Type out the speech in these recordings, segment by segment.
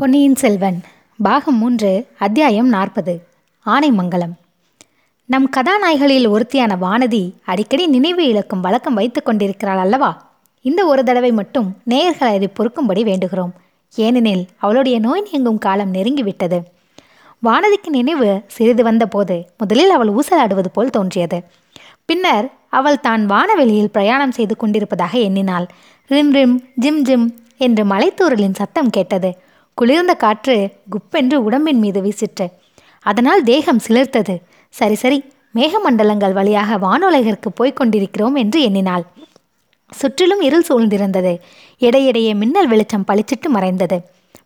பொன்னியின் செல்வன் பாகம் மூன்று அத்தியாயம் நாற்பது ஆனைமங்கலம். நம் கதாநாயகிகளில் ஒருத்தியான வானதி அடிக்கடி நினைவு இழக்கும் வழக்கம் வைத்து கொண்டிருக்கிறாள் அல்லவா? இந்த ஒரு தடவை மட்டும் நேயர்கள் அதை பொறுக்கும்படி வேண்டுகிறோம். ஏனெனில் அவளுடைய நோய் நீங்கும் காலம் நெருங்கிவிட்டது. வானதிக்கு நினைவு சிறிது வந்தபோது முதலில் அவள் ஊசலாடுவது போல் தோன்றியது. பின்னர் அவள் தான் வானவெளியில் பிரயாணம் செய்து கொண்டிருப்பதாக எண்ணினாள். ரிம் ரிம் ஜிம் ஜிம் என்று மலைத்தூரலின் சத்தம் கேட்டது. குளிர்ந்த காற்று குப்பென்று உடம்பின் மீது வீசிற்று. அதனால் தேகம் சிலிர்த்தது. சரி சரி மேகமண்டலங்கள் வழியாக வானுலகிற்கு போய்க் கொண்டிருக்கிறோம் என்று எண்ணினாள். சுற்றிலும் இருள் சூழ்ந்திருந்தது. இடையிடையே மின்னல் வெளிச்சம் பளிச்சிட்டு மறைந்தது.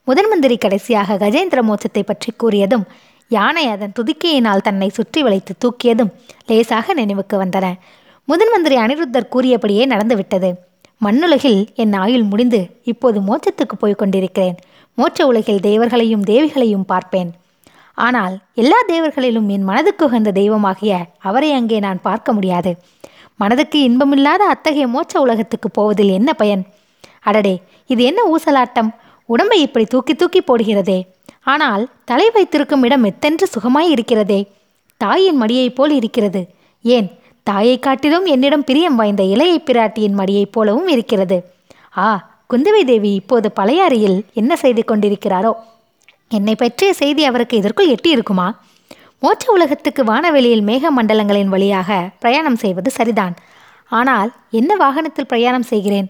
முதன் மந்திரி கடைசியாக கஜேந்திர மோட்சத்தை பற்றி கூறியதும் யானை அதன் துதிக்கையினால் தன்னை சுற்றி வளைத்து தூக்கியதும் லேசாக நினைவுக்கு வந்தன. முதன் மந்திரி அனிருத்தர் கூறியபடியே நடந்துவிட்டது. மண்ணுலகில் என் ஆயுள் முடிந்து இப்போது மோட்சத்துக்கு போய் கொண்டிருக்கிறேன். மோட்ச உலகில் தேவர்களையும் தேவிகளையும் பார்ப்பேன். ஆனால் எல்லா தேவர்களிலும் என் மனதுக்கு உகந்த தெய்வமாகிய அவரை அங்கே நான் பார்க்க முடியாது. மனதுக்கு இன்பமில்லாத அத்தகைய மோட்ச உலகத்துக்கு போவதில் என்ன பயன்? அடடே இது என்ன ஊசலாட்டம்? உடம்பை இப்படி தூக்கி தூக்கி போடுகிறதே. ஆனால் தலை வைத்திருக்கும் இடம் எத்தென்று சுகமாய் இருக்கிறதே. தாயின் மடியைப் போல் இருக்கிறது. ஏன் தாயை காட்டிலும் என்னிடம் பிரியம் வாய்ந்த இளைய பிராட்டியின் மடியைப் போலவும் இருக்கிறது. ஆ குந்தவை தேவி இப்போது பழையாறையில் என்ன செய்து கொண்டிருக்கிறாரோ? என்னை பற்றிய செய்தி அவருக்கு இதற்குள் எட்டி இருக்குமா மோட்ச உலகத்துக்கு வானவெளியில் மேக மண்டலங்களின் வழியாக பிரயாணம் செய்வது சரிதான். ஆனால் என்ன வாகனத்தில் பிரயாணம் செய்கிறேன்?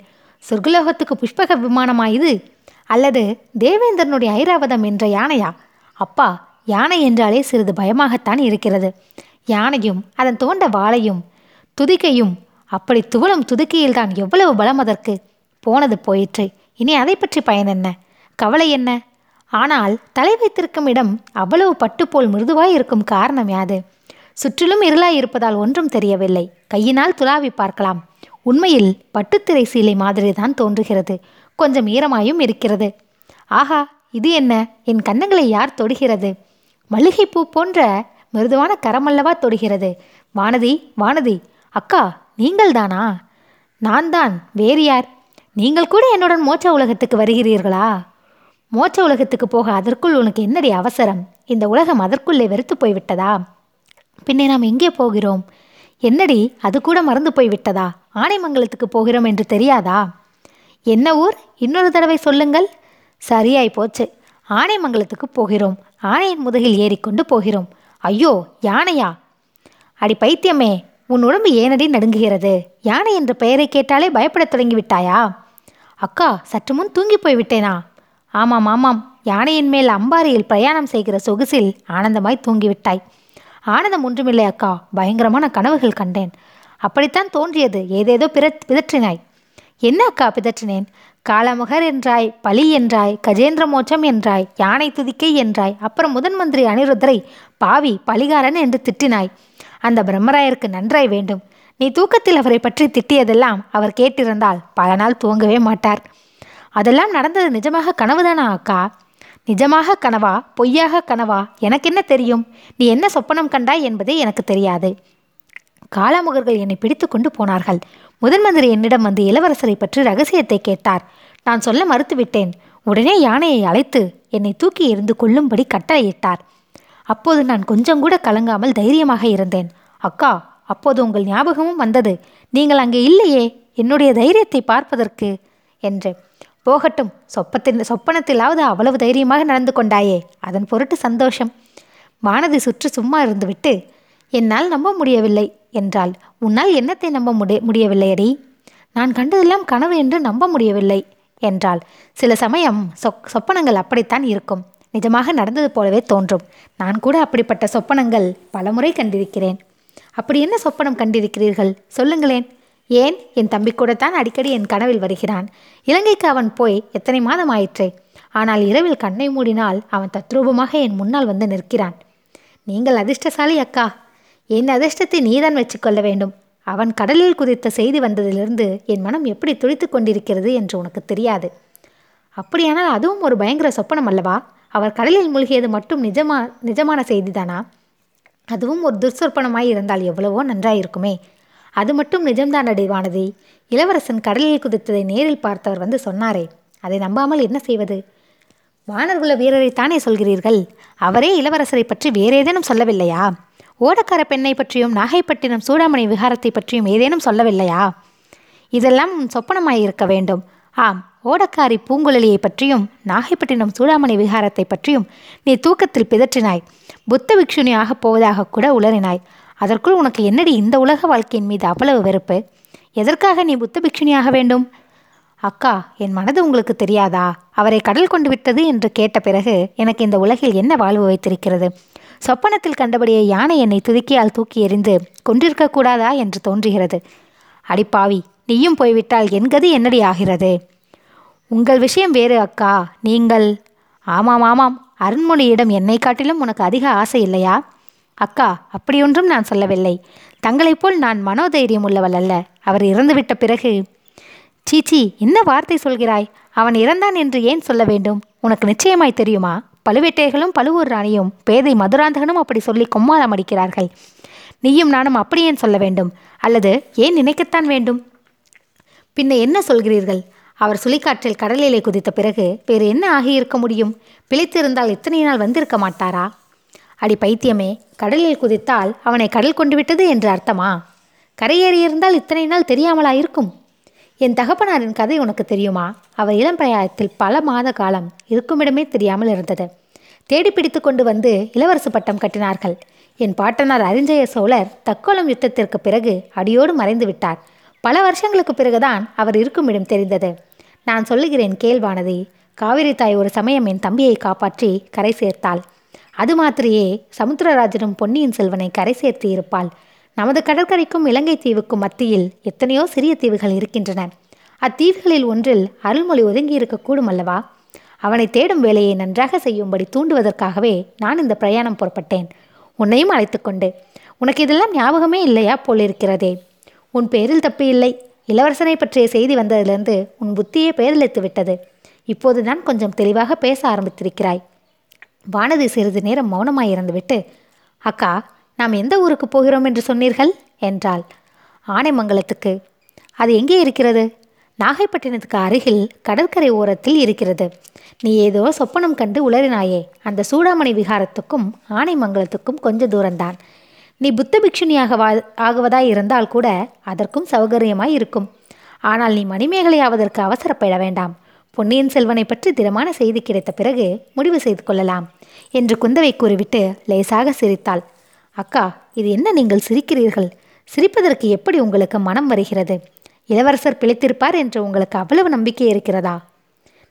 சொர்க்கலோகத்துக்கு புஷ்பக விமானமா இது? அல்லது தேவேந்திரனுடைய ஐராவதம் என்ற யானையா? அப்பா யானை என்றாலே சிறிது பயமாகத்தான் இருக்கிறது. யானையும் அதன் தோண்ட வாளையும் துதிக்கையும் அப்படி துவளும் துதிக்கையில்தான் எவ்வளவு பலம் அதற்கு? போனது போயிற்று. இனி அதை பற்றி பயன் என்ன? கவலை என்ன? ஆனால் தலை வைத்திருக்கும் இடம் அவ்வளவு பட்டுப்போல் மிருதுவாய் இருக்கும் காரணம் யாது? சுற்றிலும் இருளாய் இருப்பதால் ஒன்றும் தெரியவில்லை. கையினால் துளாவி பார்க்கலாம். உண்மையில் பட்டுத்திரை சீலை மாதிரி தான் தோன்றுகிறது. கொஞ்சம் ஈரமாயும் இருக்கிறது. ஆஹா இது என்ன? என் கன்னங்களை யார் தொடுகிறது? மல்லிகைப்பூ போன்ற மிருதுவான கரமல்லவா தொடுகிறது. வானதி வானதி அக்கா நீங்கள்தானா? நான் தான் வேறு யார்? நீங்கள் கூட என்னுடன் மோட்ச உலகத்துக்கு வருகிறீர்களா? மோட்ச உலகத்துக்கு போக அதற்குள் உனக்கு என்னடி அவசரம்? இந்த உலகம் அதற்குள்ளே வெறுத்து போய்விட்டதா? பின்னே நாம் எங்கே போகிறோம்? என்னடி அது கூட மறந்து போய்விட்டதா? ஆனைமங்கலத்துக்கு போகிறோம் என்று தெரியாதா? என்ன ஊர்? இன்னொரு தடவை சொல்லுங்கள். சரியாய் போச்சு ஆனைமங்கலத்துக்கு போகிறோம். ஆனையின் முதுகில் ஏறிக்கொண்டு போகிறோம். ஐயோ யானையா? அடி பைத்தியமே உன் உடம்பு ஏனடி நடுங்குகிறது? யானை என்ற பெயரை கேட்டாலே பயப்படத் தொடங்கிவிட்டாயா? அக்கா சற்று முன் தூங்கி போய்விட்டேனா? ஆமாம் ஆமாம். யானையின் மேல் அம்பாரியில் பிரயாணம் செய்கிற சொகுசில் ஆனந்தமாய் தூங்கிவிட்டாய். ஆனந்தம் ஒன்றுமில்லை அக்கா. பயங்கரமான கனவுகள் கண்டேன். அப்படித்தான் தோன்றியது. ஏதேதோ பிற பிதற்றினாய். என்ன அக்கா பிதற்றினேன்? காலமுகர் என்றாய் பலி என்றாய் கஜேந்திர மோட்சம் என்றாய் யானை துதிக்கை என்றாய் அப்புறம் முதன் மந்திரி அனிருத்தரை பாவி பலிகாரன் என்று திட்டினாய். அந்த பிரம்மராயருக்கு நன்றாய் வேண்டும். நீ தூக்கத்தில் அவரை பற்றி திட்டியதெல்லாம் அவர் கேட்டிருந்தால் பல நாள் தூங்கவே மாட்டார். அதெல்லாம் நடந்தது நிஜமாக கனவுதானா அக்கா? நிஜமாக கனவா? பொய்யாக கனவா? எனக்கு என்ன தெரியும்? நீ என்ன சொப்பனம் கண்டாய் என்பதே எனக்கு தெரியாது. காலாமுகர்கள் என்னை பிடித்து கொண்டு போனார்கள். முதன் மந்திரி என்னிடம் வந்து இளவரசரை பற்றி ரகசியத்தை கேட்டார். நான் சொல்ல மறுத்துவிட்டேன். உடனே யானையை அழைத்து என்னை தூக்கி எறிந்து கொள்ளும்படி கட்டளையிட்டார். அப்போது நான் கொஞ்சம் கூட கலங்காமல் தைரியமாக இருந்தேன். அக்கா அப்போது உங்கள் ஞாபகமும் வந்தது. நீங்கள் அங்கே இல்லையே என்னுடைய தைரியத்தை பார்ப்பதற்கு என்று போகட்டும் சொப்பத்தில் சொப்பனத்திலாவது அவ்வளவு தைரியமாக நடந்து கொண்டாயே அதன் பொருட்டு சந்தோஷம். வானதி சுற்று சும்மா இருந்துவிட்டு என்னால் நம்ப முடியவில்லை. என்றாள். உன்னால் என்னத்தை நம்ப முடி முடியவில்லையடி? நான் கண்டதெல்லாம் கனவு என்று நம்ப முடியவில்லை என்றாள். சில சமயம் சொப் சொப்பனங்கள் அப்படித்தான் இருக்கும். நிஜமாக நடந்தது போலவே தோன்றும். நான் கூட அப்படிப்பட்ட சொப்பனங்கள் பலமுறை கண்டிருக்கிறேன். அப்படி என்ன சொப்பனம் கண்டிருக்கிறீர்கள்? சொல்லுங்களேன். ஏன்? என் தம்பி கூடத்தான் அடிக்கடி என் கனவில் வருகிறான். இலங்கைக்கு அவன் போய் எத்தனை மாதம் ஆயிற்றே? ஆனால் இரவில் கண்ணை மூடினால் அவன் தத்ரூபமாக என் முன்னால் வந்து நிற்கிறான். நீங்கள் அதிர்ஷ்டசாலி அக்கா. என் அதிர்ஷ்டத்தை நீதான் வச்சுக்கொள்ள வேண்டும். அவன் கடலில் குதித்த செய்தி வந்ததிலிருந்து என் மனம் எப்படி துடித்து கொண்டிருக்கிறது என்று உனக்கு தெரியாது. அப்படியானால் அதுவும் ஒரு பயங்கர சொப்பனம் அல்லவா? அவர் கடலில் மூழ்கியது மட்டும் நிஜமா நிஜமான செய்திதானா? அதுவும் ஒரு துர்சொற்பனமாய் இருந்தால் எவ்வளவோ நன்றாயிருக்குமே. அது மட்டும் நிஜம்தான் வானதி. இளவரசன் கடலில் குதித்ததை நேரில் பார்த்தவர் வந்து சொன்னாரே அதை நம்பாமல் என்ன செய்வது? வானர்குல வீரரைத்தானே சொல்கிறீர்கள்? அவரே இளவரசரை பற்றி வேறேதேனும் சொல்லவில்லையா? ஓடக்கார பெண்ணை பற்றியும் நாகைப்பட்டினம் சூடாமணி விகாரத்தை பற்றியும் ஏதேனும் சொல்லவில்லையா? இதெல்லாம் சொப்பனமாயிருக்க வேண்டும். ஆம் ஓடக்காரி பூங்குழலியை பற்றியும் நாகைப்பட்டினம் சூடாமணி விகாரத்தை பற்றியும் நீ தூக்கத்தில் பிதற்றினாய். புத்த பிக்ஷுனி போவதாக கூட உளறினாய். அதற்குள் உனக்கு என்னடி இந்த உலக வாழ்க்கையின் மீது அவ்வளவு வெறுப்பு? எதற்காக நீ புத்த பிக்ஷுனியாக வேண்டும்? அக்கா என் மனது உங்களுக்கு தெரியாதா? அவரை கடல் கொண்டு விட்டது என்று கேட்ட பிறகு எனக்கு இந்த உலகில் என்ன வாழ்வு வைத்திருக்கிறது? சொப்பனத்தில் கண்டபடியே யானை என்னை துதுக்கியால் தூக்கி எறிந்து கொன்றிருக்க கூடாதா? என்று தோன்றுகிறது. அடிப்பாவி நீயும் போய்விட்டால் என் கதி என்னடி ஆகிறது? உங்கள் விஷயம் வேறு அக்கா நீங்கள் ஆமாம் ஆமாம் அருண்மொழியிடம் என்னை காட்டிலும் உனக்கு அதிக ஆசை இல்லையா? அக்கா அப்படியொன்றும் நான் சொல்லவில்லை. தங்களைப் போல் நான் மனோதைரியம் உள்ளவள் அல்ல. அவர் இறந்துவிட்ட பிறகு சீச்சி என்ன வார்த்தை சொல்கிறாய்? அவன் இறந்தான் என்று ஏன் சொல்ல வேண்டும்? உனக்கு நிச்சயமாய் தெரியுமா? பழுவேட்டையர்களும் பழுவூர் ராணியும் பேதை மதுராந்தகனும் அப்படி சொல்லி கொம்மாளம் அடிக்கிறார்கள். நீயும் நானும் அப்படி ஏன் சொல்ல வேண்டும். அல்லது ஏன் நினைக்கத்தான் வேண்டும்? பின்ன என்ன சொல்கிறீர்கள்? அவர் சுழிக்காற்றில் கடலிலே குதித்த பிறகு வேறு என்ன ஆகியிருக்க முடியும்? பிழைத்திருந்தால் இத்தனை நாள் வந்திருக்க மாட்டாரா? அடி பைத்தியமே கடலில் குதித்தால் அவனை கடல் கொண்டு விட்டது என்று அர்த்தமா? கரையேறியிருந்தால் இத்தனை நாள் தெரியாமலா இருக்கும் என் தகப்பனாரின் கதை உனக்கு தெரியுமா? அவர் இளம் பிரயாயத்தில் பல மாத காலம் இருக்குமிடமே தெரியாமல் இருந்தது. தேடி பிடித்து கொண்டு வந்து இளவரசு பட்டம் கட்டினார்கள். என் பாட்டனார் அரிஞ்சய சோழர் தக்கோலம் யுத்தத்திற்கு பிறகு அடியோடு மறைந்து விட்டார். பல வருஷங்களுக்கு பிறகுதான் அவர் இருக்குமிடம் தெரிந்தது. நான் சொல்லுகிறேன் கேள்வானதி காவிரி தாய் ஒரு சமயம் என் தம்பியை காப்பாற்றி கரை சேர்த்தாள். அது மாத்திரையே சமுத்திரராஜனும் பொன்னியின் செல்வனை கரை சேர்த்து இருப்பாள். நமது கடற்கரைக்கும் இலங்கை தீவுக்கும் மத்தியில் எத்தனையோ சிறிய தீவுகள் இருக்கின்றன. அத்தீவுகளில் ஒன்றில் அருள்மொழி ஒதுங்கி இருக்கக்கூடும் அல்லவா? அவனை தேடும் வேலையை நன்றாக செய்யும்படி தூண்டுவதற்காகவே நான் இந்த பிரயாணம் புறப்பட்டேன். உன்னையும் அழைத்துக்கொண்டு உனக்கு இதெல்லாம் ஞாபகமே இல்லையா போலிருக்கிறதே? உன் பேரில் தப்பு இல்லை. இளவரசனை பற்றிய செய்தி வந்ததிலிருந்து உன் புத்தியே பேரழித்து விட்டது. இப்போதுதான் கொஞ்சம் தெளிவாக பேச ஆரம்பித்திருக்கிறாய். வானதி சிறிது நேரம் மௌனமாயிருந்துவிட்டு அக்கா நாம் எந்த ஊருக்கு போகிறோம் என்று சொன்னீர்கள்? என்றாள். ஆனைமங்கலத்துக்கு. அது எங்கே இருக்கிறது? நாகைப்பட்டினத்துக்கு அருகில் கடற்கரை ஓரத்தில் இருக்கிறது. நீ ஏதோ சொப்பனம் கண்டு உளறினாயே. அந்த சூடாமணி விகாரத்துக்கும் ஆனைமங்கலத்துக்கும் கொஞ்ச தூரம்தான். நீ புத்த பிக்ஷுனியாக வா ஆகுவதாய் இருந்தால் கூட அதற்கும் சௌகரியமாய் இருக்கும். ஆனால் நீ மணிமேகலை ஆவதற்கு அவசரப்பட வேண்டாம். பொன்னியின் செல்வனை பற்றி திடமான செய்தி கிடைத்த பிறகு முடிவு செய்து கொள்ளலாம் என்று குந்தவை கூறிவிட்டு லேசாக சிரித்தாள். அக்கா இது என்ன நீங்கள் சிரிக்கிறீர்கள்? சிரிப்பதற்கு எப்படி உங்களுக்கு மனம் வருகிறது? இளவரசர் பிழைத்திருப்பார் என்று உங்களுக்கு அவ்வளவு நம்பிக்கை இருக்கிறதா?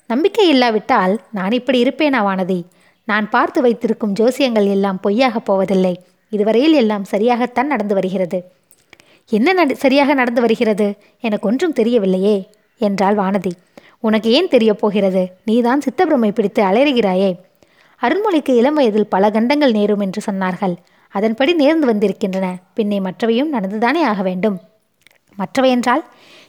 நம்பிக்கை இல்லாவிட்டால் நான் இப்படி இருப்பேனா வானதி? நான் பார்த்து வைத்திருக்கும் ஜோசியங்கள் எல்லாம் பொய்யாகப் போவதில்லை. இதுவரையில் எல்லாம் சரியாகத்தான் நடந்து வருகிறது. என்ன நட சரியாக நடந்து வருகிறது? எனக்கு ஒன்றும் தெரியவில்லையே என்றாள் வானதி. உனக்கு ஏன் தெரியப் போகிறது? நீதான் சித்தபிரமை பிடித்து அலறுகிறாயே அருண்மொழிக்கு இளம் வயதில் பல கண்டங்கள் நேரும் என்று சொன்னார்கள். அதன்படி நேர்ந்து வந்திருக்கின்றன. பின்னே மற்றவையும் நடந்துதானே ஆக வேண்டும். மற்றவை என்றால்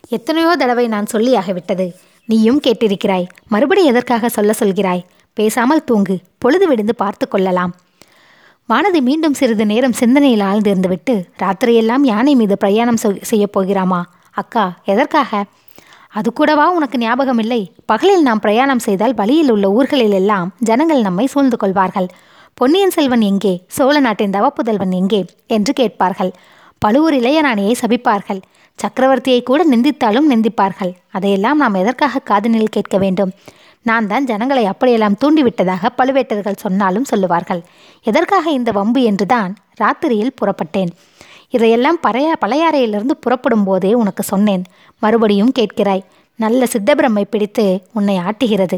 எத்தனையோ தடவை நான் சொல்லி ஆகிவிட்டது. நீயும் கேட்டிருக்கிறாய். மறுபடி எதற்காக சொல்ல சொல்கிறாய்? பேசாமல் தூங்கு. பொழுது விடிந்து பார்த்து கொள்ளலாம். வானதி மீண்டும் சிறிது நேரம் சிந்தனையில் ஆழ்ந்திருந்துவிட்டு ராத்திரியெல்லாம் யானை மீது பிரயாணம் செய்- செய்யப் போகிறாமா? அக்கா எதற்காக? அது கூடவா உனக்கு ஞாபகம் இல்லை பகலில் நாம் பிரயாணம் செய்தால் வழியில் உள்ள ஊர்களில் எல்லாம் ஜனங்கள் நம்மை சூழ்ந்து கொள்வார்கள். பொன்னியின் செல்வன் எங்கே? சோழ நாட்டின் தவப்புதல்வன் எங்கே? என்று கேட்பார்கள். பழுவூர் இளையராணியை சபிப்பார்கள். சக்கரவர்த்தியை கூட நிந்தித்தாலும் நிந்திப்பார்கள். அதையெல்லாம் நாம் எதற்காக காதனில் கேட்க வேண்டும்? நான் தான் ஜனங்களை அப்படியெல்லாம் தூண்டிவிட்டதாக பழுவேட்டர்கள் சொன்னாலும் சொல்லுவார்கள். எதற்காக இந்த வம்பு என்றுதான் ராத்திரியில் புறப்பட்டேன். இதையெல்லாம் பழைய பழையாறையிலிருந்து புறப்படும் போதே உனக்கு சொன்னேன். மறுபடியும் கேட்கிறாய். நல்ல சித்தபிரமை பிடித்து உன்னை ஆட்டுகிறது.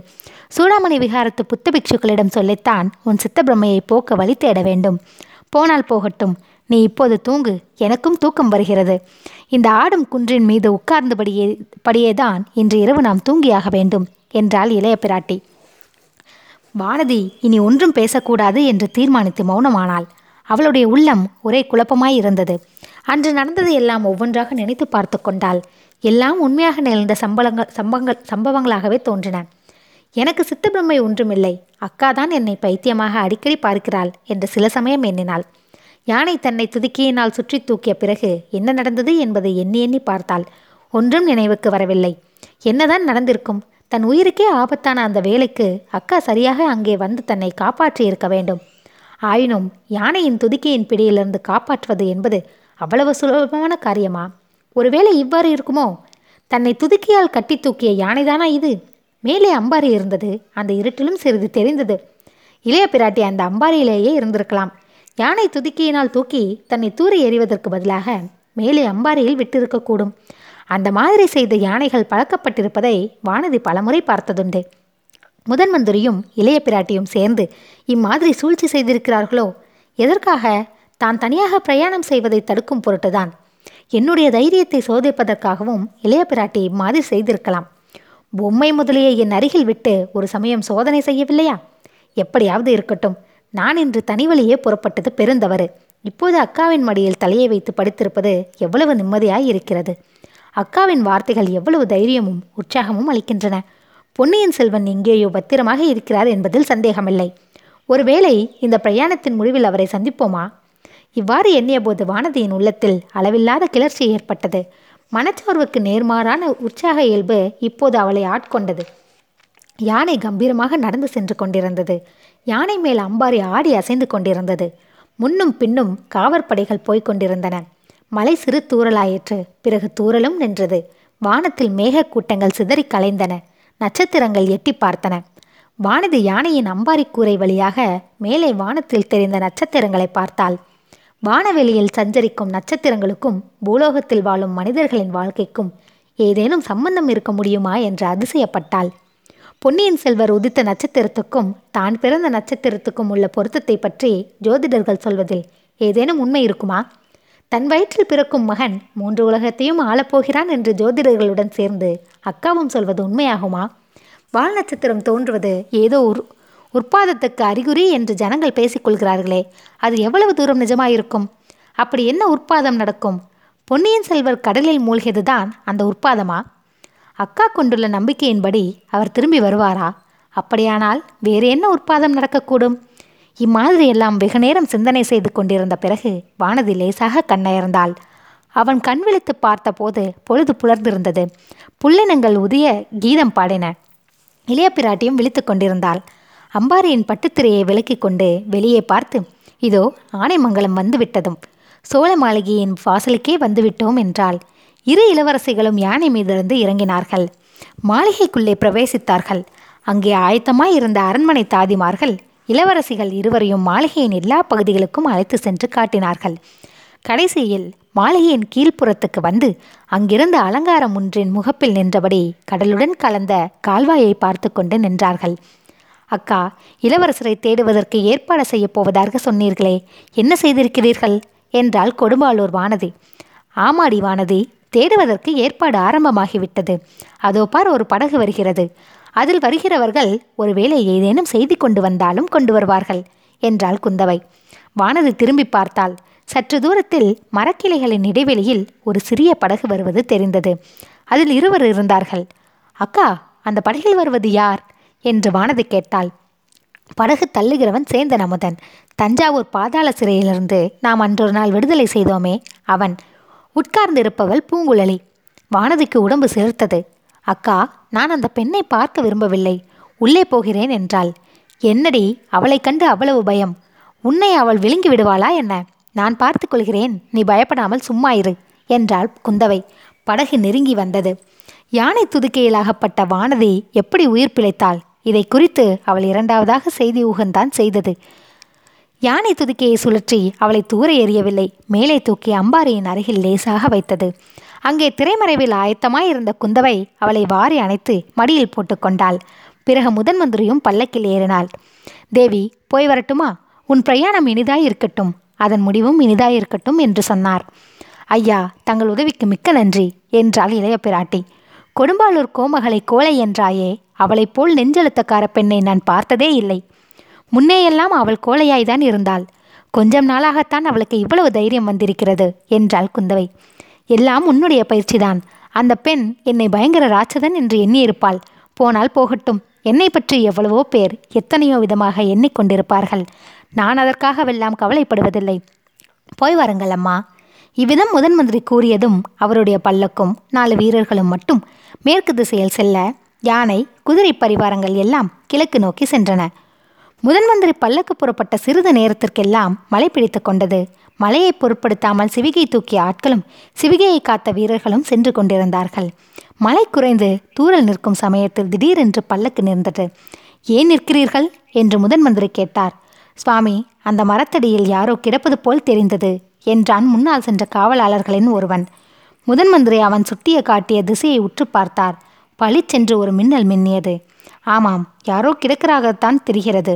சூடாமணி விகாரத்து புத்த பிக்ஷுக்களிடம் சொல்லித்தான் உன் சித்தபிரமையை போக்க வழி தேட வேண்டும். போனால் போகட்டும். நீ இப்போது தூங்கு. எனக்கும் தூக்கம் வருகிறது. இந்த ஆடும் குன்றின் மீது உட்கார்ந்தபடியே படியேதான் இன்று இரவு நாம் தூங்கியாக வேண்டும் என்றாள் இளைய பிராட்டி. வானதி இனி ஒன்றும் பேசக்கூடாது என்று தீர்மானித்து மௌனமானாள். அவளுடைய உள்ளம் ஒரே குழப்பமாய் இருந்தது. அன்று நடந்தது எல்லாம் ஒவ்வொன்றாக நினைத்து பார்த்து கொண்டாள். எல்லாம் உண்மையாக நிகழ்ந்த சம்பளங்கள் சம்பங்கள் சம்பவங்களாகவே தோன்றின. எனக்கு சித்தப்பிரமை ஒன்றுமில்லை. அக்காதான் என்னை பைத்தியமாக அடிக்கடி பார்க்கிறாள் என்று சில சமயம் எண்ணினாள். யானை தன்னை துதுக்கியினால் சுற்றி தூக்கிய பிறகு என்ன நடந்தது என்பதை எண்ணி எண்ணி பார்த்தாள். ஒன்றும் நினைவுக்கு வரவில்லை. என்னதான் நடந்திருக்கும்? தன் உயிருக்கே ஆபத்தான அந்த வேலைக்கு அக்கா சரியாக அங்கே வந்து தன்னை காப்பாற்றி இருக்க வேண்டும். ஆயினும் யானையின் துதுக்கியின் பிடியிலிருந்து காப்பாற்றுவது என்பது அவ்வளவு சுலபமான காரியமா? ஒருவேளை இவ்வாறு இருக்குமோ? தன்னை துதுக்கியால் கட்டி தூக்கிய யானைதானா இது? மேலே அம்பாரி இருந்தது. அந்த இருட்டிலும் சிறிது தெரிந்தது. இளைய பிராட்டி அந்த அம்பாரியிலேயே இருந்திருக்கலாம். யானை துதுக்கியினால் தூக்கி தன்னை தூரி எறிவதற்கு பதிலாக மேலே அம்பாரியில் விட்டிருக்கக்கூடும். அந்த மாதிரி செய்த யானைகள் பழக்கப்பட்டிருப்பதை வானதி பலமுறை பார்த்ததுண்டு. முதன் மந்திரியும் இளைய பிராட்டியும் சேர்ந்து இம்மாதிரி சூழ்ச்சி செய்திருக்கிறார்களோ? எதற்காக? தான் தனியாக பிரயாணம் செய்வதை தடுக்கும் பொருட்டுதான். என்னுடைய தைரியத்தை சோதிப்பதற்காகவும் இளைய பிராட்டி இம்மாதிரி செய்திருக்கலாம். பொம்மை முதலியை என் அருகில் விட்டு ஒரு சமயம் சோதனை செய்யவில்லையா? எப்படியாவது இருக்கட்டும். நான் இன்று தனி வழியே புறப்பட்டது பெருந்தவறு. இப்போது அக்காவின் மடியில் தலையை வைத்து படுத்திருப்பது எவ்வளவு நிம்மதியாய் இருக்கிறது. அக்காவின் வார்த்தைகள் எவ்வளவு தைரியமும் உற்சாகமும் அளிக்கின்றன. பொன்னியின் செல்வன் எங்கேயோ பத்திரமாக இருக்கிறார் என்பதில் சந்தேகமில்லை. ஒருவேளை இந்த பிரயாணத்தின் முடிவில் அவரை சந்திப்போமா? இவ்வாறு எண்ணியபோது வானதியின் உள்ளத்தில் அளவில்லாத கிளர்ச்சி ஏற்பட்டது. மனச்சோர்வுக்கு நேர்மாறான உற்சாக இயல்பு இப்போது அவளை ஆட்கொண்டது. யானை கம்பீரமாக நடந்து சென்று கொண்டிருந்தது. யானை மேல் அம்பாரி ஆடி அசைந்து கொண்டிருந்தது. முன்னும் பின்னும் காவற்படைகள் போய்க் கொண்டிருந்தன. மலை சிறு தூரலாயிற்று பிறகு தூரலும் நின்றது. வானத்தில் மேகக்கூட்டங்கள் சிதறி கலைந்தன. நட்சத்திரங்கள் எட்டி பார்த்தன. வானதி யானையின் அம்பாரி கூரை வழியாக மேலே வானத்தில் தெரிந்த நட்சத்திரங்களை பார்த்தாள். வானவெளியில் சஞ்சரிக்கும் நட்சத்திரங்களுக்கும் பூலோகத்தில் வாழும் மனிதர்களின் வாழ்க்கைக்கும் ஏதேனும் சம்பந்தம் இருக்க முடியுமா என்று அதிசயப்பட்டாள். பொன்னியின் செல்வர் உதித்த நட்சத்திரத்துக்கும் தான் பிறந்த நட்சத்திரத்துக்கும் உள்ள பொருத்தத்தை பற்றி ஜோதிடர்கள் சொல்வதில் ஏதேனும் உண்மை இருக்குமா? தன் வயிற்றில் பிறக்கும் மகன் மூன்று உலகத்தையும் ஆளப்போகிறான் என்று ஜோதிடர்களுடன் சேர்ந்து அக்காவும் சொல்வது உண்மையாகுமா? வால் நட்சத்திரம் தோன்றுவது ஏதோ ஒரு உற்பாதத்துக்கு அறிகுறி என்று ஜனங்கள் பேசிக்கொள்கிறார்களே அது எவ்வளவு தூரம் நிஜமாயிருக்கும்? அப்படி என்ன உற்பாதம் நடக்கும்? பொன்னியின் செல்வர் கடலில் மூழ்கியதுதான் அந்த உற்பாதமா? அக்கா கொண்டுள்ள நம்பிக்கையின்படி அவர் திரும்பி வருவாரா? அப்படியானால் வேறு என்ன உற்பாதம் நடக்கக்கூடும்? இம்மாதிரி எல்லாம் வெகு நேரம் சிந்தனை செய்து கொண்டிருந்த பிறகு வானதி லேசாக கண்ணயர்ந்தாள். அவன் கண் விழித்து பார்த்தபோது பொழுது புலர்ந்திருந்தது. புள்ளினங்கள் உதிய கீதம் பாடின. இளைய பிராட்டியும் விழித்து கொண்டிருந்தாள். அம்பாரியின் பட்டுத்திரையை விலக்கிக் கொண்டு வெளியே பார்த்து இதோ ஆனைமங்கலம் வந்துவிட்டதும். சோழ மாளிகையின் வாசலுக்கே வந்துவிட்டோம் என்றாள். இரு இளவரசிகளும் யானை மீதிருந்து இறங்கினார்கள். மாளிகைக்குள்ளே பிரவேசித்தார்கள். அங்கே ஆயத்தமாய் இருந்த அரண்மனை தாதிமார்கள் இளவரசிகள் இருவரையும் மாளிகையின் எல்லா பகுதிகளுக்கும் அழைத்து சென்று காட்டினார்கள். கடைசியில் மாளிகையின் கீழ்ப்புறத்துக்கு வந்து அங்கிருந்த அலங்காரம் ஒன்றின் முகப்பில் நின்றபடி கடலுடன் கலந்த கால்வாயை பார்த்து கொண்டு நின்றார்கள். அக்கா இளவரசரை தேடுவதற்கு ஏற்பாடு செய்யப் போவதாக சொன்னீர்களே என்ன செய்திருக்கிறீர்கள்? என்றாள் கொடும்பாளூர் வானதி. ஆமாடி வானதி தேடுவதற்கு ஏற்பாடு ஆரம்பமாகிவிட்டது. அதோ பார் ஒரு படகு வருகிறது. அதில் வருகிறவர்கள் ஒருவேளை ஏதேனும் செய்தி கொண்டு வந்தாலும் கொண்டு வருவார்கள் என்றாள் குந்தவை. வானதி திரும்பி பார்த்தாள். சற்று தூரத்தில் மரக்கிளைகளின் இடைவெளியில் ஒரு சிறிய படகு வருவது தெரிந்தது. அதில் இருவர் இருந்தார்கள். அக்கா அந்த படகில் வருவது யார்? என்று வானதி கேட்டாள். படகு தள்ளுகிறவன் சேந்தன் அமுதன் தஞ்சாவூர் பாதாள சிறையிலிருந்து நாம் அன்றொரு நாள் விடுதலை செய்தோமே அவன். உட்கார்ந்திருப்பவள் பூங்குழலி. வானதிக்கு உடம்பு சிலிர்த்தது. அக்கா நான் அந்த பெண்ணை பார்க்க விரும்பவில்லை. உள்ளே போகிறேன் என்றாள். என்னடி அவளைக் கண்டு அவ்வளவு பயம். உன்னை அவள் விழுங்கி விடுவாளா என்ன? நான் பார்த்து கொள்கிறேன். நீ பயப்படாமல் சும்மா இரு என்றாள் குந்தவை. படகு நெருங்கி வந்தது. யானை துதுக்கையில் அகப்பட்ட வானதி எப்படி உயிர் பிழைத்தாள்? இதை குறித்து அவள் இரண்டாவதாக செய்தி ஊகந்தான் செய்தது. யானை துதுக்கையை சுழற்றி அவளை தூர எறியவில்லை. மேலே தூக்கி அம்பாரியின் அருகில் லேசாக வைத்தது. அங்கே திரைமறைவில் ஆயத்தமாய் இருந்த குந்தவை அவளை வாரி அணைத்து மடியில் போட்டுக்கொண்டாள் பிறகு முதன் மந்திரியும் பல்லக்கில் ஏறினாள். தேவி போய் வரட்டுமா? உன் பிரயாணம் இனிதாய் இருக்கட்டும் அதன் முடிவும் இனிதாய் இருக்கட்டும் என்று சொன்னார். ஐயா தங்கள் உதவிக்கு மிக்க நன்றி என்றாள் இளைய பிராட்டி கொடும்பாளூர் கோமகளை கோலை என்றாயே அவளைப் போல் நெஞ்செழுத்தக்கார பெண்ணை நான் பார்த்ததே இல்லை. முன்னேயெல்லாம் அவள் கோழையாய்தான் இருந்தாள். கொஞ்சம் நாளாகத்தான் அவளுக்கு இவ்வளவு தைரியம் வந்திருக்கிறது என்றாள் குந்தவை. எல்லாம் உன்னுடைய பயிற்சிதான். அந்த பெண் என்னை பயங்கர ராட்சதன் என்று எண்ணியிருப்பாள். போனால் போகட்டும். என்னை பற்றி எவ்வளவோ பேர் எத்தனையோ விதமாக எண்ணிக்கொண்டிருப்பார்கள். நான் அதற்காகவெல்லாம் கவலைப்படுவதில்லை. போய் வாருங்கள் அம்மா. இவ்விதம் முதன் மந்திரி கூறியதும் அவருடைய பல்லக்கும் நாலு வீரர்களும் மட்டும் மேற்கு திசையில் செல்ல யானை குதிரை பரிவாரங்கள் எல்லாம் கிழக்கு நோக்கி சென்றன. முதன்மந்திரி பல்லக்கு புறப்பட்ட சிறிது நேரத்திற்கெல்லாம் மழை பிடித்து கொண்டது. மழையை பொருட்படுத்தாமல் சிவிகை தூக்கிய ஆட்களும் சிவிகையை காத்த வீரர்களும் சென்று கொண்டிருந்தார்கள். மழை குறைந்து தூரல் நிற்கும் சமயத்தில் திடீரென்று பல்லக்கு நிறந்தது ஏன் நிற்கிறீர்கள்? என்று முதன்மந்திரி கேட்டார். சுவாமி அந்த மரத்தடியில் யாரோ கிடப்பது போல் தெரிந்தது என்றான் முன்னால் சென்ற காவலாளர்களின் ஒருவன். முதன்மந்திரி அவன் சுட்டிய காட்டிய திசையை உற்று பார்த்தார். பளிச்சென்று ஒரு மின்னல் மின்னியது. ஆமாம் யாரோ கிடக்கிறாகத்தான் தெரிகிறது.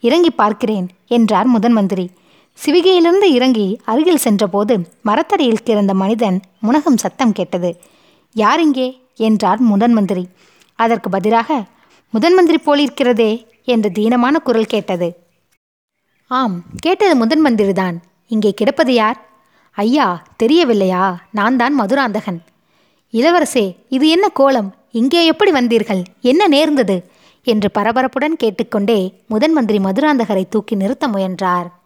இறங்கி பார்க்கிறேன் என்றார் முதன் மந்திரி. சிவிகையிலிருந்து இறங்கி அருகில் சென்றபோது மரத்தடியில் கிடந்த மனிதன் முனகம் சத்தம் கேட்டது. யார் இங்கே? என்றார் முதன் மந்திரி. அதற்கு பதிலாக முதன் மந்திரி போலிருக்கிறதே என்று தீனமான குரல் கேட்டது. ஆம் கேட்டது முதன் மந்திரிதான். இங்கே கிடப்பது யார்? ஐயா தெரியவில்லையா? நான் தான் மதுராந்தகன். இளவரசே இது என்ன கோலம்? இங்கே எப்படி வந்தீர்கள்? என்ன நேர்ந்தது? என்று பரபரப்புடன் கேட்டுக்கொண்டே முதன்மந்திரி மதுராந்தகரை தூக்கி நிறுத்த முயன்றார்.